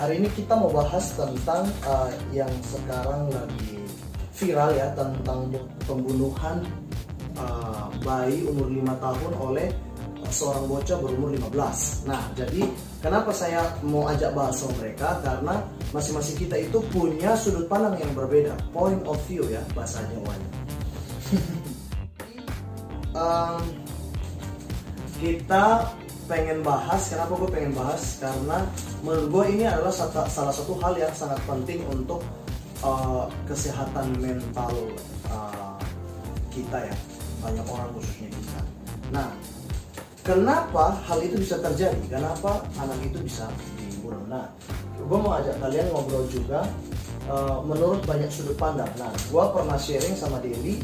Hari ini kita mau bahas tentang uh, yang sekarang lagi viral ya tentang pembunuhan uh, bayi umur 5 tahun oleh uh, seorang bocah berumur 15. Nah, jadi kenapa saya mau ajak bahas sama mereka karena masing-masing kita itu punya sudut pandang yang berbeda, point of view ya bahasa Jawanya. um, kita pengen bahas kenapa gue pengen bahas? Karena menurut gue ini adalah salah satu hal yang sangat penting untuk uh, kesehatan mental uh, kita ya. Banyak orang khususnya kita. Nah kenapa hal itu bisa terjadi? Kenapa anak itu bisa dibunuh nah gue mau ajak kalian ngobrol juga uh, menurut banyak sudut pandang. Nah gue pernah sharing sama Deli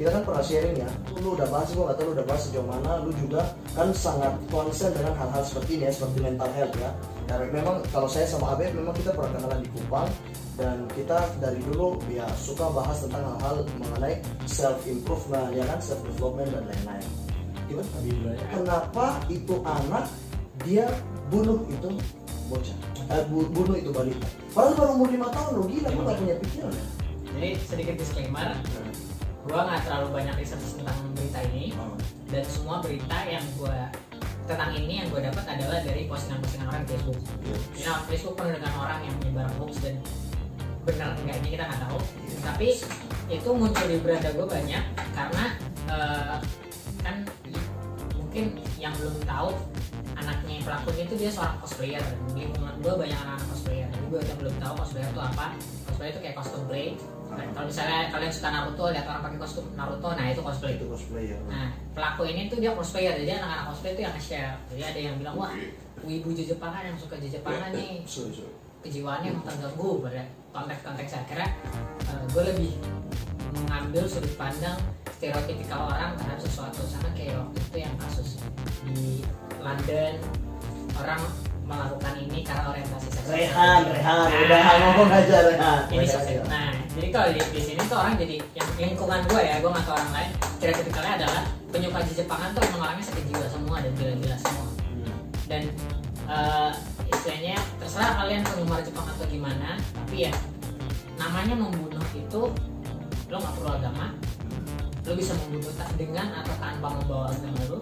kita kan pernah sharing ya lu udah bahas gue gak tau lu udah bahas sejauh mana lu juga kan sangat concern dengan hal-hal seperti ini ya seperti mental health ya. Karena memang kalau saya sama Abe memang kita pernah kenalan di Kupang dan kita dari dulu ya suka bahas tentang hal-hal mengenai self improvement ya kan self development dan lain-lain. Gitu kenapa itu anak dia bunuh itu bocah? Eh, bunuh itu balita. Padahal baru umur lima tahun lo gila gue gak punya pikiran. Ya jadi sedikit disclaimer gue nggak terlalu banyak riset tentang berita ini oh. dan semua berita yang gue tentang ini yang gue dapat adalah dari postingan-postingan orang di Facebook. Yes. Nah, Facebook penuh dengan orang yang menyebar hoax dan benar enggaknya kita nggak tahu. Yes. Tapi itu muncul di beranda gue banyak karena uh, kan mungkin yang belum tahu anaknya yang pelaku itu dia seorang cosplayer. Di lingkungan gue banyak anak-anak cosplayer. Jadi gue yang belum tahu cosplayer itu apa. Cosplayer itu kayak cosplay kalau misalnya kalian suka Naruto lihat orang pakai kostum Naruto nah itu cosplay. Itu cosplay ya. Nah pelaku ini tuh dia cosplayer jadi anak-anak cosplay itu yang nge-share. Jadi ada yang bilang wah wibu Jepangan yang suka Jepangan nih. kejiwaannya emang terganggu pada konteks-konteks akhirnya uh, gue lebih mengambil sudut pandang stereotipikal orang terhadap sesuatu sama kayak waktu itu yang kasus di London orang melakukan ini karena orientasi seksual. Rehan, Rehan, nah, udah ngomong aja Rehan. Ini seksual. Nah, jadi kalau di, di sini tuh orang jadi yang lingkungan gue ya, gue nggak tahu orang lain. Kira-kira adalah penyuka Jepangan tuh emang orangnya sakit jiwa semua dan gila-gila semua. Hmm. Dan uh, istilahnya terserah kalian penggemar Jepang atau gimana, tapi ya namanya membunuh itu lo nggak perlu agama, lo bisa membunuh dengan atau tanpa membawa agama lo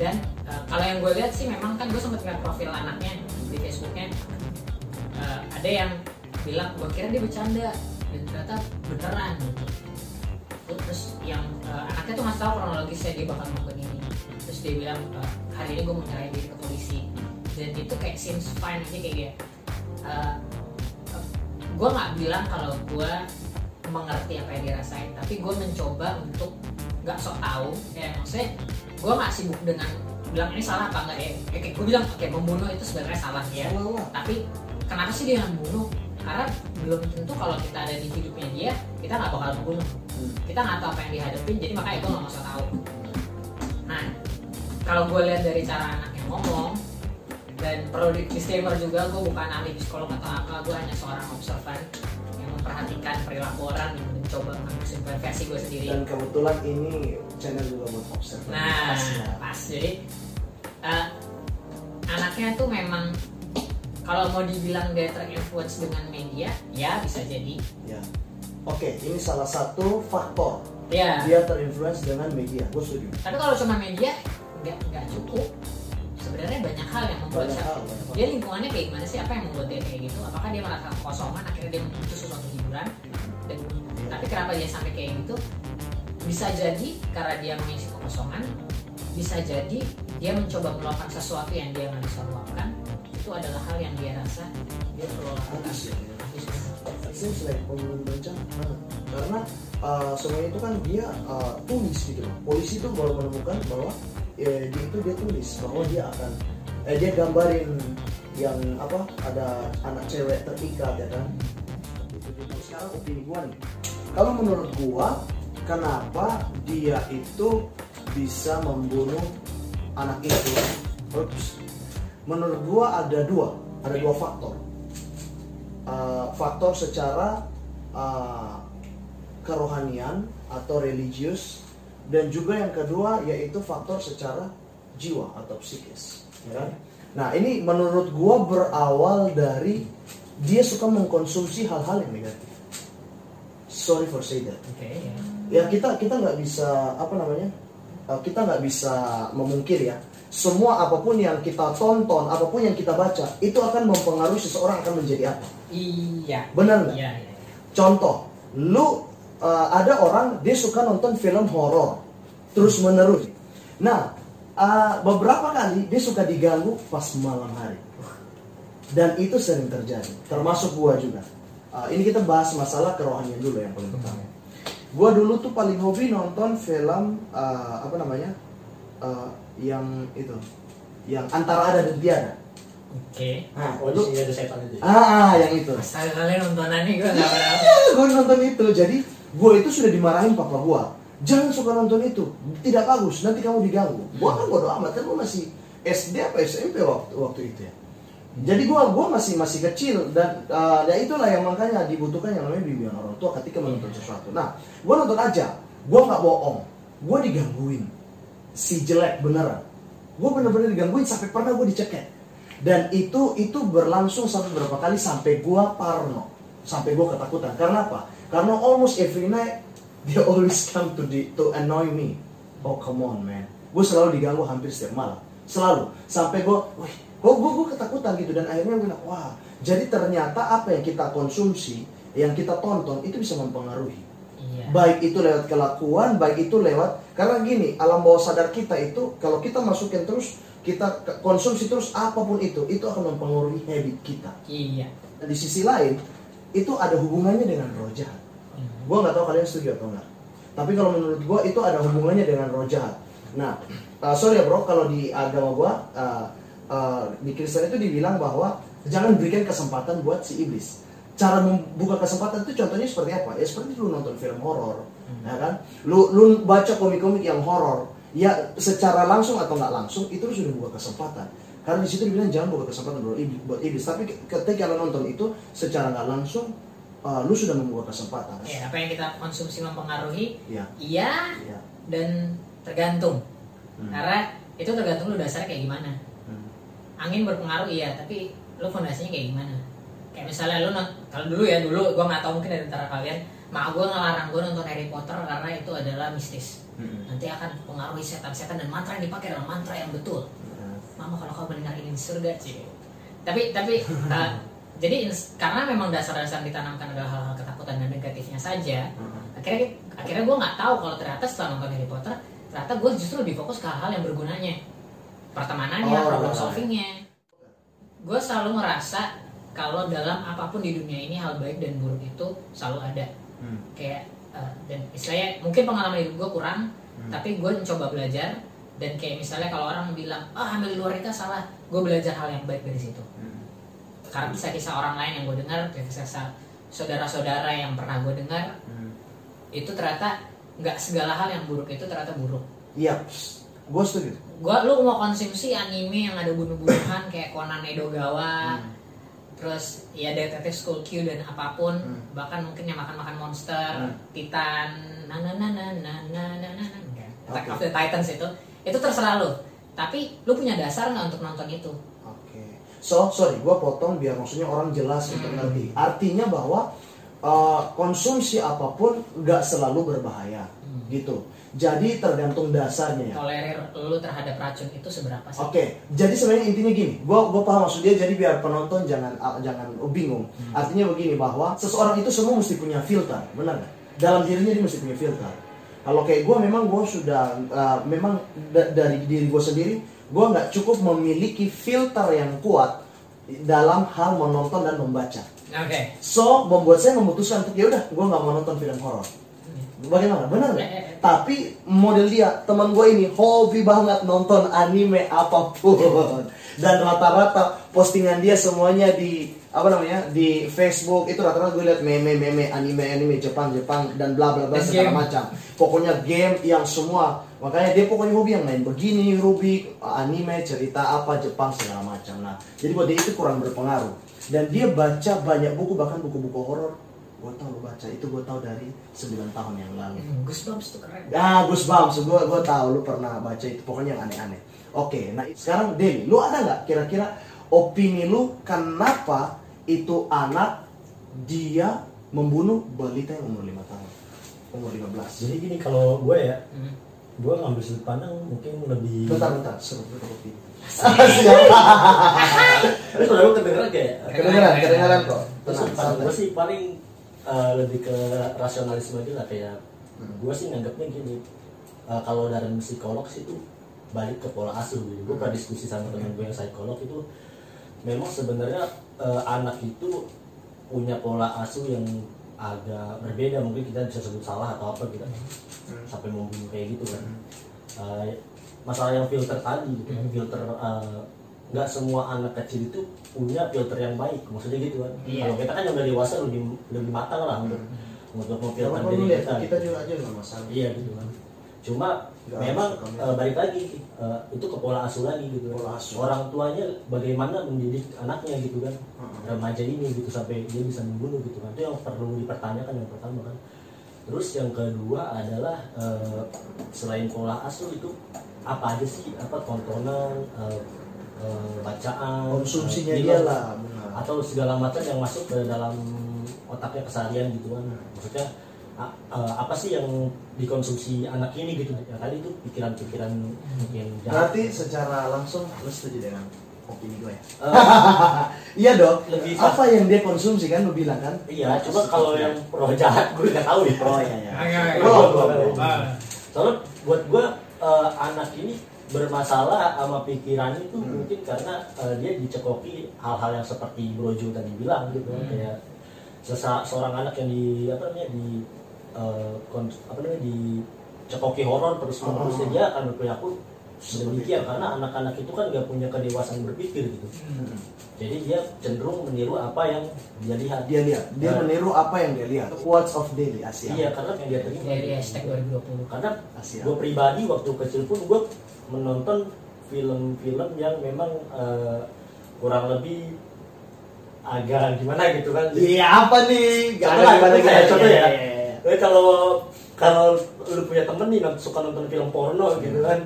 dan uh, kalau yang gue lihat sih memang kan gue sempat lihat profil anaknya di Facebooknya. Uh, ada yang bilang gue kira dia bercanda dan ternyata beneran. Gitu terus yang uh, anaknya tuh tahu kronologisnya dia bakal melakukan ini. Terus dia bilang uh, hari ini gue mau nyerahin diri ke polisi. Dan itu kayak seems fine aja kayak uh, gue nggak bilang kalau gue mengerti apa yang dia rasain tapi gue mencoba untuk nggak sok tahu ya maksudnya gue gak sibuk dengan bilang ini salah apa enggak ya? Kayak gue bilang oke membunuh itu sebenarnya salah ya. Salah. tapi kenapa sih dia yang membunuh karena belum tentu kalau kita ada di hidupnya dia kita nggak bakal membunuh hmm. kita nggak tahu apa yang dihadapin jadi makanya gue nggak usah tahu. Nah kalau gue lihat dari cara anaknya ngomong dan perlu di disclaimer juga gue bukan ahli psikolog atau apa gue hanya seorang observan memperhatikan perilaku orang dan mencoba mengambil versi gue sendiri. Dan kebetulan ini channel juga buat observasi nah pas, ya. pas. Jadi uh, anaknya tuh memang kalau mau dibilang dia terinfluence dengan media ya bisa jadi. Ya. Oke okay, ini salah satu faktor. Ya. dia terinfluence dengan media. Gue setuju. Tapi kalau cuma media nggak nggak cukup banyak. Hal, dia lingkungannya kayak gimana sih? Apa yang membuat dia kayak gitu? Apakah dia merasa kosongan akhirnya dia membutuhkan sesuatu hiburan? Dan tapi kenapa dia sampai kayak gitu? Bisa jadi karena dia mengisi kekosongan. Bisa jadi dia mencoba melakukan sesuatu yang dia nggak bisa lakukan itu adalah hal yang dia rasa dia perlu lakukan. Itu selain pembunuhan berencana karena uh, semuanya itu kan dia uh, tulis gitu polisi itu baru menemukan bahwa eh, dia itu dia tulis bahwa dia akan eh, dia gambarin yang apa ada anak cewek terikat ya kan? Sekarang opini gua nih. Kalau menurut gua kenapa dia itu bisa membunuh anak itu? Oops. menurut gua ada dua ada dua faktor. Uh, faktor secara uh, kerohanian atau religius dan juga yang kedua yaitu faktor secara jiwa atau psikis ya kan Nah ini menurut gua berawal dari dia suka mengkonsumsi hal-hal yang negatif. Sorry for say that. oke ya Ya kita kita nggak bisa apa namanya? uh, kita nggak bisa memungkiri ya. Semua apa pun yang kita tonton, apa pun yang kita baca, itu akan mempengaruhi seseorang akan menjadi apa. iya Benar nggak? iya iya Contoh, lu uh, ada orang dia suka nonton film horor terus menerus. Nah, uh, beberapa kali dia suka diganggu pas malam hari. Dan itu sering terjadi, termasuk gua juga. Uh, ini kita bahas masalah kerohanian dulu yang paling pertama. Gua dulu tuh paling hobi nonton film uh, apa namanya? Uh, yang itu, yang antara ada dan tiada. oke Nah, Oh, lu- ada setan itu. ah, yang itu. Astaga kalian nontonannya gue gak pernah Iya, gue nonton itu. Jadi gue itu sudah dimarahin papa gue. Jangan suka nonton itu, tidak bagus. Nanti kamu diganggu. Gue kan bodo amat kan gue masih SD apa SMP waktu waktu itu ya. Jadi gue gua masih masih kecil dan uh, ya itulah yang makanya dibutuhkan yang namanya bimbingan orang tua ketika menonton sesuatu. Nah, gue nonton aja, gue nggak bohong, gue digangguin, si jelek beneran. Gue bener-bener digangguin sampai pernah gue diceket. Dan itu itu berlangsung sampai berapa kali sampai gue parno, sampai gue ketakutan. Karena apa? Karena almost every night they always come to the, to annoy me. Oh come on man, gue selalu diganggu hampir setiap malam, selalu. Sampai gue, wih, gue gue gue ketakutan gitu dan akhirnya gue bilang, wah, jadi ternyata apa yang kita konsumsi, yang kita tonton itu bisa mempengaruhi iya baik itu lewat kelakuan, baik itu lewat karena gini alam bawah sadar kita itu kalau kita masukin terus kita konsumsi terus apa pun itu itu akan mempengaruhi habit kita. iya Dan di sisi lain itu ada hubungannya dengan roh jahat. Hmm. Gua nggak tahu kalian setuju atau enggak. Tapi kalau menurut gua itu ada hubungannya dengan roh jahat. Nah, uh, sorry ya bro kalau di agama gua uh, uh, di Kristen itu dibilang bahwa jangan berikan kesempatan buat si iblis. Cara membuka kesempatan itu contohnya seperti apa? Ya seperti lu nonton film horor, ya kan? Lu lu baca komik-komik yang horor, ya secara langsung atau nggak langsung itu lu sudah buka kesempatan. Karena di situ dibilang jangan buka kesempatan buat iblis, buat iblis. Tapi ketika lu nonton itu secara nggak langsung, uh, lu sudah membuka kesempatan. ya apa yang kita konsumsi mempengaruhi Ya, iya ya. dan tergantung Hmm. karena itu tergantung lu dasarnya kayak gimana Hmm. angin berpengaruh iya tapi lu fondasinya kayak gimana kayak misalnya lu kalau dulu ya dulu gua nggak tahu mungkin dari antara kalian mak gua ngelarang gua nonton Harry Potter karena itu adalah mistis Hmm. nanti akan mempengaruhi setan-setan dan mantra yang dipakai adalah mantra yang betul Ya. mama kalau kau mendengar ini di surga sih tapi tapi uh, jadi karena memang dasar-dasar ditanamkan adalah hal-hal ketakutan dan negatifnya saja Hmm. akhirnya akhirnya gue nggak tahu kalau ternyata setelah nonton Harry Potter ternyata gue justru lebih fokus ke hal-hal yang bergunanya pertemanannya Oh. problem solvingnya gue selalu merasa kalau dalam apa pun di dunia ini hal baik dan buruk itu selalu ada Hmm. kayak uh, dan istilahnya mungkin pengalaman hidup gue kurang Hmm. tapi gue mencoba belajar dan kayak misalnya kalau orang bilang ah ambil di luar nikah salah gue belajar hal yang baik dari situ Hmm. Karena kisah-kisah orang lain yang gue dengar kisah-kisah saudara-saudara yang pernah gue dengar Hmm. itu ternyata nggak segala hal yang buruk itu ternyata buruk Iya, gue setuju. gua lu mau konsumsi anime yang ada bunuh-bunuhan kayak Conan Edogawa Hmm. terus ya Detective School Q dan apa pun Hmm. bahkan mungkin yang makan-makan monster Hmm. Titan na na na na na na na na Attack Oke. of the Titans itu itu terserah lu tapi lu punya dasar nggak untuk nonton itu. So, sorry, gue potong biar maksudnya orang jelas untuk Hmm. ngerti. Artinya bahwa uh, konsumsi apa pun nggak selalu berbahaya, Hmm. gitu. Jadi tergantung dasarnya ya. tolerir lu terhadap racun itu seberapa sih Oke, jadi sebenarnya intinya gini, gua gua paham maksud dia. Jadi biar penonton jangan ah, jangan bingung. Hmm. Artinya begini bahwa seseorang itu semua mesti punya filter, benar nggak? Dalam dirinya dia mesti punya filter. Kalau kayak gua memang gua sudah ah, memang da- dari diri gua sendiri, gua nggak cukup memiliki filter yang kuat dalam hal menonton dan membaca. oke So membuat saya memutuskan untuk ya udah, gua nggak mau nonton film horor. Bagaimana? Benar nggak? Eh, eh, eh. Tapi model dia, teman gue ini hobi banget nonton anime apa pun. Dan rata-rata postingan dia semuanya di apa namanya di Facebook itu rata-rata gue lihat meme-meme anime-anime Jepang-Jepang dan bla bla bla segala macam. Pokoknya game yang semua. Makanya dia pokoknya hobi yang main begini, Rubik, anime, cerita apa Jepang segala macam. Nah, jadi buat dia itu kurang berpengaruh. Dan dia baca banyak buku bahkan buku-buku horor. Gue tau lu baca itu gue tau dari 9 tahun yang lalu. Hmm, Goosebumps tuh keren Ah, Goosebumps, gue gue tahu lu pernah baca itu pokoknya yang aneh-aneh. Oke, nah sekarang Deli, lu ada nggak kira-kira opini lu kenapa itu anak dia membunuh balita yang umur 5 tahun, umur 15? Jadi gini kalau gue ya, Hmm. Gue ngambil sudut pandang mungkin lebih. Bentar, bentar, seru bentar opini. Tapi kalau gue kedengeran kayak. Kedengeran, kedengeran kok. Sudut pandang gue sih paling eh, lebih ke rasionalisme aja lah kayak. Hmm. Gue sih nganggapnya gini, eh, kalau dari psikolog sih itu balik ke pola asuh gitu. Gue pernah diskusi sama temen gue yang psikolog itu, memang sebenarnya eh, anak itu punya pola asuh yang agak berbeda. Mungkin kita bisa sebut salah atau apa gitu. Hmm. sampai membunuh kayak gitu kan. Eh, masalah yang filter tadi gitu. Kan filter eh, nggak semua anak kecil itu punya filter yang baik. Maksudnya gitu kan. Iya. kalau kita kan yang udah dewasa lebih lebih matang lah untuk untuk Gak memfilter diri kita. kita gitu. juga aja nggak masalah. iya gitu kan cuma Nggak memang eh, balik lagi eh, itu ke pola asuh lagi gitu Pola asuh. orang tuanya bagaimana mendidik anaknya gitu kan. Heeh. remaja ini gitu sampai dia bisa membunuh gitu kan. Itu yang perlu dipertanyakan yang pertama kan. Terus yang kedua adalah eh, selain pola asuh itu apa aja sih? Apa tontonan eh, eh, bacaan Konsumsinya eh, dia lah, atau segala macam yang masuk ke dalam otaknya keseharian gitu kan. Maksudnya eh, apa sih yang dikonsumsi anak ini gitu ya tadi itu pikiran-pikiran mungkin jahat Berarti secara langsung lu setuju dengan opini gue ya? Eh, Iya dong. Lebih apa yang dia konsumsi kan lu bilang kan? iya cuma kalau yang roh jahat gue nggak tahu ya Oh iya iya. Oh, belum. Ah. soalnya buat gue eh, anak ini bermasalah sama pikirannya itu Hmm. mungkin karena eh, dia dicekoki hal-hal yang seperti Brojo tadi bilang gitu kan Hmm. kayak sesa- seorang anak yang di apa namanya di eh, kon- apa namanya dicekoki horor terus menerus Oh. dia akan berperilaku Seperti demikian karena anak-anak itu kan nggak punya kedewasaan berpikir gitu Hmm. jadi dia cenderung meniru apa yang dia lihat Dia lihat, dia Nah, meniru apa yang dia lihat. Quotes of Daily Asia. iya karena yang dia terima Dari hashtag 2020. karena Asia. gue pribadi waktu kecil pun gue menonton film-film yang memang eh, kurang lebih agak gimana gitu kan Iya apa nih? Gak ada gimana contoh gimana ya, contoh iya, iya. Jadi kalau kalau lu punya temen nih nont- suka nonton film porno gitu kan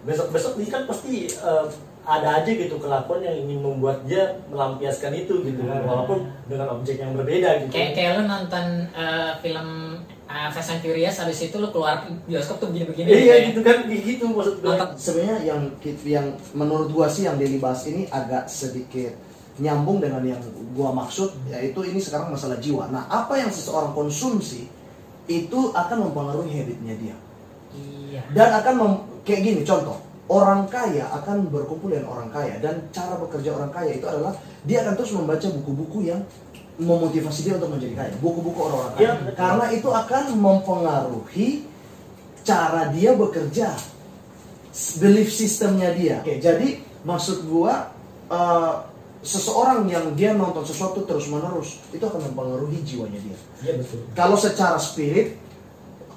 besok besok dia kan pasti eh, ada aja gitu kelakuan yang ingin membuat dia melampiaskan itu gitu. Kan walaupun dengan objek yang berbeda gitu. Kayak kayak lu nonton eh, film eh, Fast and Furious habis itu lu keluar bioskop tuh begini-begini. iya kayak- gitu kan gitu maksud gue Sebenarnya yang yang menurut gua sih yang Daily bahas ini agak sedikit nyambung dengan yang gua maksud yaitu ini sekarang masalah jiwa. Nah, apa yang seseorang konsumsi itu akan mempengaruhi habitnya dia. Iya. dan akan mem- kayak gini contoh orang kaya akan berkumpul dengan orang kaya dan cara bekerja orang kaya itu adalah dia akan terus membaca buku-buku yang memotivasi dia untuk menjadi kaya buku-buku orang-orang kaya betul. karena itu akan mempengaruhi cara dia bekerja belief sistemnya dia Oke, jadi maksud gua eh, seseorang yang dia nonton sesuatu terus menerus itu akan mempengaruhi jiwanya dia. Iya betul. Kalau secara spirit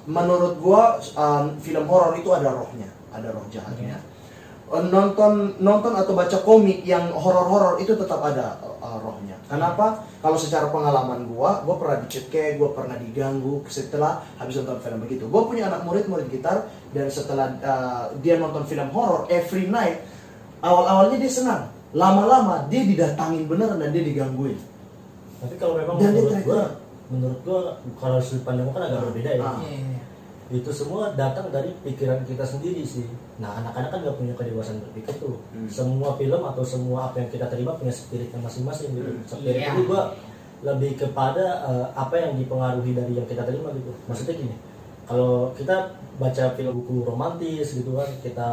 menurut gua um, film horor itu ada rohnya ada roh jahatnya. Uh, nonton nonton atau baca komik yang horor-horor itu tetap ada uh, rohnya. Kenapa? Kalau secara pengalaman gua gua pernah dicekek gua pernah diganggu setelah habis nonton film begitu. Gua punya anak murid murid gitar dan setelah uh, dia nonton film horor every night awal-awalnya dia senang lama-lama dia didatangin beneran dan dia digangguin tapi kalau memang Dan menurut gua menurut gua kalau sudut pandang gua kan agak Ah. berbeda ya Ah. Iya, iya. itu semua datang dari pikiran kita sendiri sih nah anak-anak kan nggak punya kedewasaan berpikir tuh Hmm. semua film atau semua apa yang kita terima punya spiritnya masing-masing gitu Hmm. spirit Iya. itu gua lebih kepada eh, apa yang dipengaruhi dari yang kita terima gitu maksudnya gini kalau kita baca film buku romantis gitu kan kita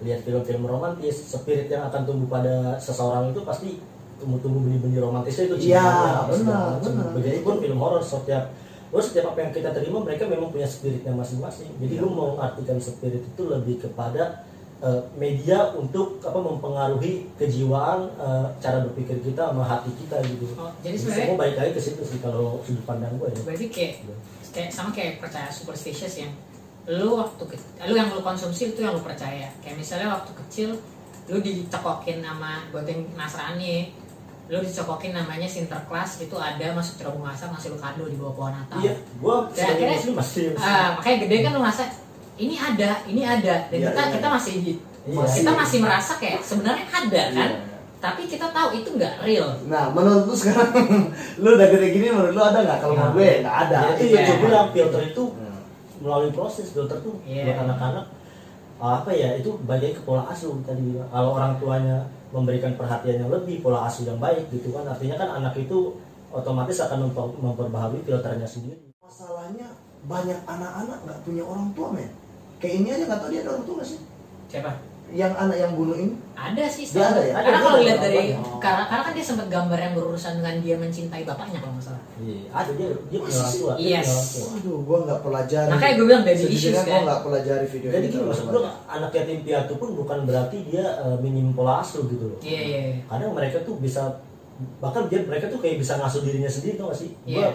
lihat film-film romantis spirit yang akan tumbuh pada seseorang itu pasti tumbuh-tumbuh benih-benih romantisnya itu Iya, cinta, benar, segala macam. benar. begitupun film horor setiap Terus setiap apa yang kita terima mereka memang punya spiritnya masing-masing. Jadi Iya. lu mau artikan spirit itu lebih kepada eh, media untuk apa mempengaruhi kejiwaan eh, cara berpikir kita sama hati kita gitu. Oh, jadi sebenarnya semua balik lagi ke situ sih kalau sudut pandang gue ya. berarti kayak kayak sama kayak percaya superstitious yang lu waktu ke- lu yang lu konsumsi itu yang lu percaya kayak misalnya waktu kecil lu dicekokin sama yang Nasrani lu dicekokin namanya Sinterklas itu ada masuk terobong asap ngasih lu kado di bawah pohon Natal Iya, gue Dan akhirnya- muslim masih Ah, makanya gede kan lu ngerasa ini ada ini ada dan Iya, kita iya, kita iya. masih Iya. masih kita masih merasa kayak sebenarnya ada kan Iya. tapi kita tahu itu nggak real Nah, menurut lu sekarang, lu udah gede gini, menurut lu ada nggak? Kalau Nah, gue nggak ada. Ya, itu Iya. gue bilang filter itu. Melalui proses filter tuh Iya. buat anak-anak apa ya itu bagian ke pola asuh tadi kalau orang tuanya memberikan perhatian yang lebih pola asuh yang baik gitu kan artinya kan anak itu otomatis akan memper- memperbaharui filternya sendiri Masalahnya banyak anak-anak nggak punya orang tua, men. Kayak ini aja nggak tahu dia ada orang tua nggak sih? siapa Yang anak yang bunuh ini? ada sih Dia ada ya? karena Ada, kalau lihat dari ada. karena karena kan dia sempat gambar yang berurusan dengan dia mencintai bapaknya kalau nggak salah iya ada dia dia tua dia Yes. tua. Waduh, gua nggak pelajari. Makanya gua bilang Sejujurnya issues, gua kan? nggak pelajari video jadi ini gini maksud gue banyak. anak yatim piatu pun bukan berarti dia eh, minim pola asuh gitu loh iya iya iya. kadang mereka tuh bisa bahkan dia mereka tuh kayak bisa ngasuh dirinya sendiri tau gak sih Iya.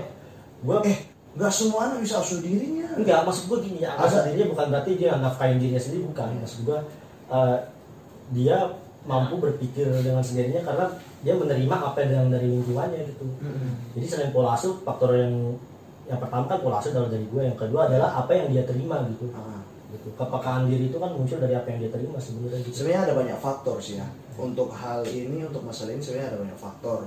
gua gua Eh, nggak semua anak bisa asuh dirinya. enggak maksud gua gini ya ngasuh dirinya bukan berarti dia nafkain dirinya sendiri bukan maksud gua eh, dia mampu berpikir dengan sendirinya karena dia menerima apa yang dari lingkungannya gitu jadi selain pola asuh faktor yang yang pertama kan pola asuh adalah dari gue yang kedua adalah apa yang dia terima gitu Ah. gitu kepekaan diri itu kan muncul dari apa yang dia terima sebenarnya gitu Sebenarnya ada banyak faktor sih ya. Untuk hal ini, untuk masalah ini sebenarnya ada banyak faktor.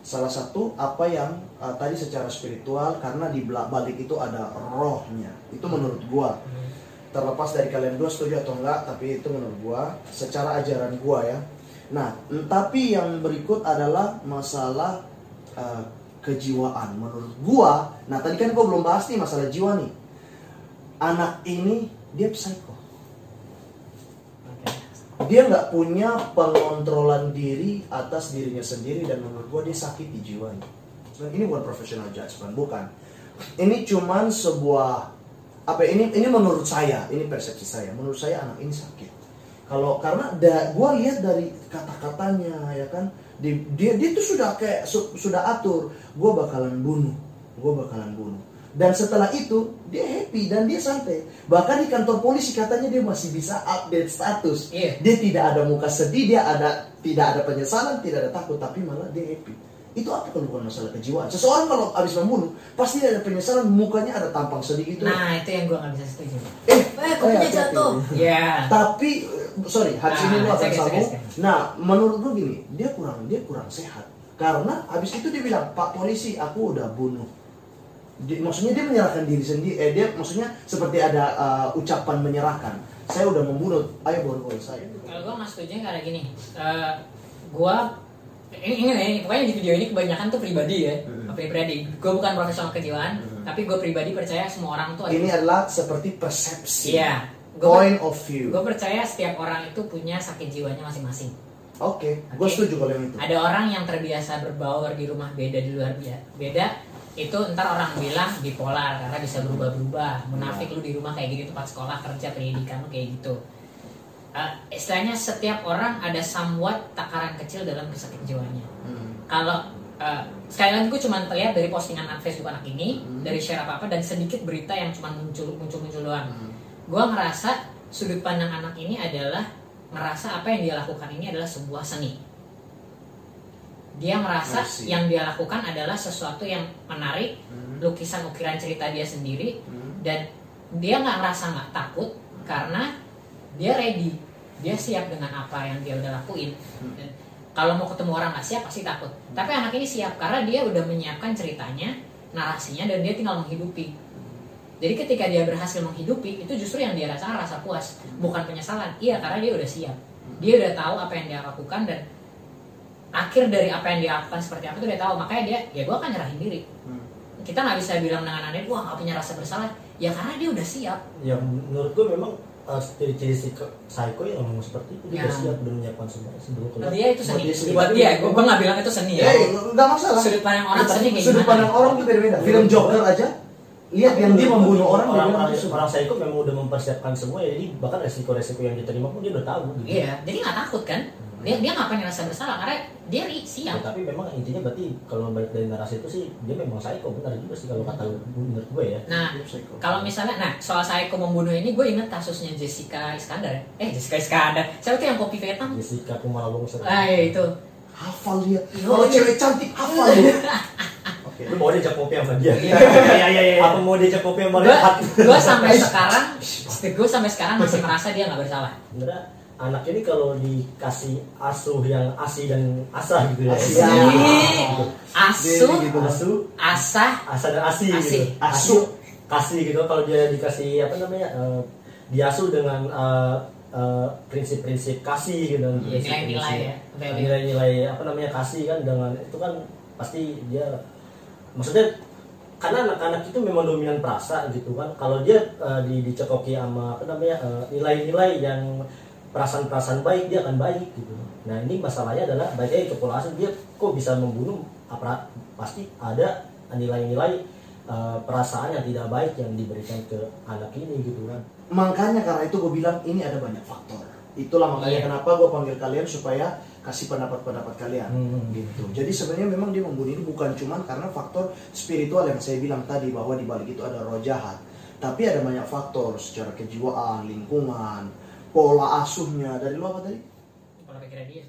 Salah satu apa yang uh, tadi secara spiritual karena di balik itu ada rohnya. Itu menurut gua. Terlepas dari kalian dua setuju atau enggak, tapi itu menurut gua secara ajaran gua ya. Nah, tapi yang berikut adalah masalah uh, kejiwaan. Menurut gua, nah tadi kan gua belum bahas nih masalah jiwa nih. Anak ini dia psycho dia nggak punya pengontrolan diri atas dirinya sendiri dan menurut gua dia sakit di jiwanya. Dan ini bukan professional judgment, bukan. Ini cuman sebuah apa ini ini menurut saya, ini persepsi saya. Menurut saya anak ini sakit. Kalau karena da, gua lihat dari kata-katanya ya kan, di- dia dia tuh sudah kayak su- sudah atur, gua bakalan bunuh, gua bakalan bunuh. Dan setelah itu dia happy dan dia santai. Bahkan di kantor polisi katanya dia masih bisa update status. Iya. Dia tidak ada muka sedih, dia ada tidak ada penyesalan, tidak ada takut, tapi malah dia happy. Itu apa kalau bukan masalah kejiwaan? Seseorang kalau habis membunuh pasti ada penyesalan, mukanya ada tampang sedih itu. nah itu yang gua nggak bisa setuju eh, eh kopinya hati-hati. jatuh ya Tapi eh, sorry, habis Nah, ini lu akan sambung. Nah, menurut lu gini, dia kurang dia kurang sehat. Karena habis itu dia bilang, "Pak polisi, aku udah bunuh." Di- maksudnya dia menyerahkan diri sendiri. Eh dia maksudnya seperti ada uh, ucapan menyerahkan. Saya udah membunuh. Ayo borgol saya. kalau gua nggak setuju karena gini eh, gua ini, ini nih pokoknya di video ini kebanyakan tuh pribadi ya Hmm. pribadi gua bukan profesional kejiwaan tapi gua pribadi percaya semua orang tuh ada Ini adalah seperti persepsi. iya gua, Point of view. gua percaya setiap orang itu punya sakit jiwanya masing-masing Oke, gue Oke. setuju kalau yang itu. ada orang yang terbiasa berbaur di rumah beda di luar bia- beda itu ntar orang bilang bipolar karena bisa berubah-berubah munafik lu di rumah kayak gitu tempat sekolah kerja pendidikan lu kayak gitu Eh, istilahnya setiap orang ada somewhat takaran kecil dalam kesakit jiwanya Hmm. kalau eh, sekali lagi gue cuma terlihat dari postingan Facebook anak ini Hmm. dari share apa apa dan sedikit berita yang cuma muncul muncul muncul doang Hmm. gue ngerasa sudut pandang anak ini adalah ngerasa apa yang dia lakukan ini adalah sebuah seni dia merasa yang dia lakukan adalah sesuatu yang menarik Hmm. lukisan ukiran cerita dia sendiri Hmm. dan dia nggak ngerasa nggak takut karena dia ready. Dia siap dengan apa yang dia udah lakuin. Hmm. Dan kalau mau ketemu orang nggak siap pasti takut. Tapi anak ini siap karena dia udah menyiapkan ceritanya narasinya dan dia tinggal menghidupi. Jadi ketika dia berhasil menghidupi itu justru yang dia rasakan rasa puas. Bukan penyesalan. Iya karena dia udah siap. Dia udah tahu apa yang dia lakukan dan akhir dari apa yang dia lakukan seperti apa itu dia tahu. Makanya dia ya gue akan nyerahin diri. Hmm. kita nggak bisa bilang dengan aneh wah nggak punya rasa bersalah. Ya karena dia udah siap. Ya menurut gue memang uh, ciri-ciri si ke- psycho yang ngomong seperti itu dia Ya. udah siap udah menyiapkan semua sebelum keluar dia itu seni Buat dia seni. buat dia gue gue nggak bilang itu seni ya Eh, nggak masalah. sudut pandang orang seni kayak Sudut pandang orang tuh beda-beda. Film Joker aja, lihat yang dia membunuh orang, dia orang orang, itu orang psycho memang udah mempersiapkan semua ya jadi bahkan resiko-resiko yang diterima pun dia udah tahu gitu. iya jadi nggak takut kan dia dia nggak punya rasa bersalah karena dia ri- Ya, tapi memang intinya berarti kalau balik dari narasi itu sih dia memang psycho benar juga sih kalau kata menurut gue ya. nah Dia psycho. kalau misalnya nah soal psycho membunuh ini gue inget kasusnya Jessica Iskandar ya. eh Jessica Iskandar siapa tuh yang kopi Vietnam Jessica Kumala Wongso. ah iya itu hafal dia. Yo, Kalau iya. cewek cantik hafal dia. Oke. Lu mau diajak kopi sama dia? Iya, iya, iya, iya. Apa mau diajak kopi sama Rehat? gue sampai sekarang gue sampai sekarang masih merasa dia nggak bersalah Sebenarnya anak ini kalau dikasih asuh yang asi dan asah gitu ya Asi. Gitu. Ya. Asu, Jadi gitu. asuh asah, asa dan asi, Asi. gitu Asuh. kasih gitu kalau dia dikasih apa namanya eh, diasuh dengan eh, eh, prinsip-prinsip kasih gitu Iya, nilai-nilai ya. Nilai-nilai apa namanya kasih kan dengan itu kan pasti dia maksudnya karena anak-anak itu memang dominan perasa gitu kan kalau dia eh, di, dicekoki sama apa namanya eh, nilai-nilai yang perasaan-perasaan baik dia akan baik gitu. Nah ini masalahnya adalah baik lagi ke pola asuh dia kok bisa membunuh? Apa pasti ada nilai-nilai eh, perasaan yang tidak baik yang diberikan ke anak ini gitu kan. Makanya karena itu gue bilang ini ada banyak faktor. Itulah makanya Iya. kenapa gue panggil kalian supaya kasih pendapat-pendapat kalian. Hmm. gitu. Jadi sebenarnya memang dia membunuh ini bukan cuman karena faktor spiritual yang saya bilang tadi bahwa di balik itu ada roh jahat tapi ada banyak faktor secara kejiwaan lingkungan pola asuhnya dari lu apa tadi pola pikirnya dia.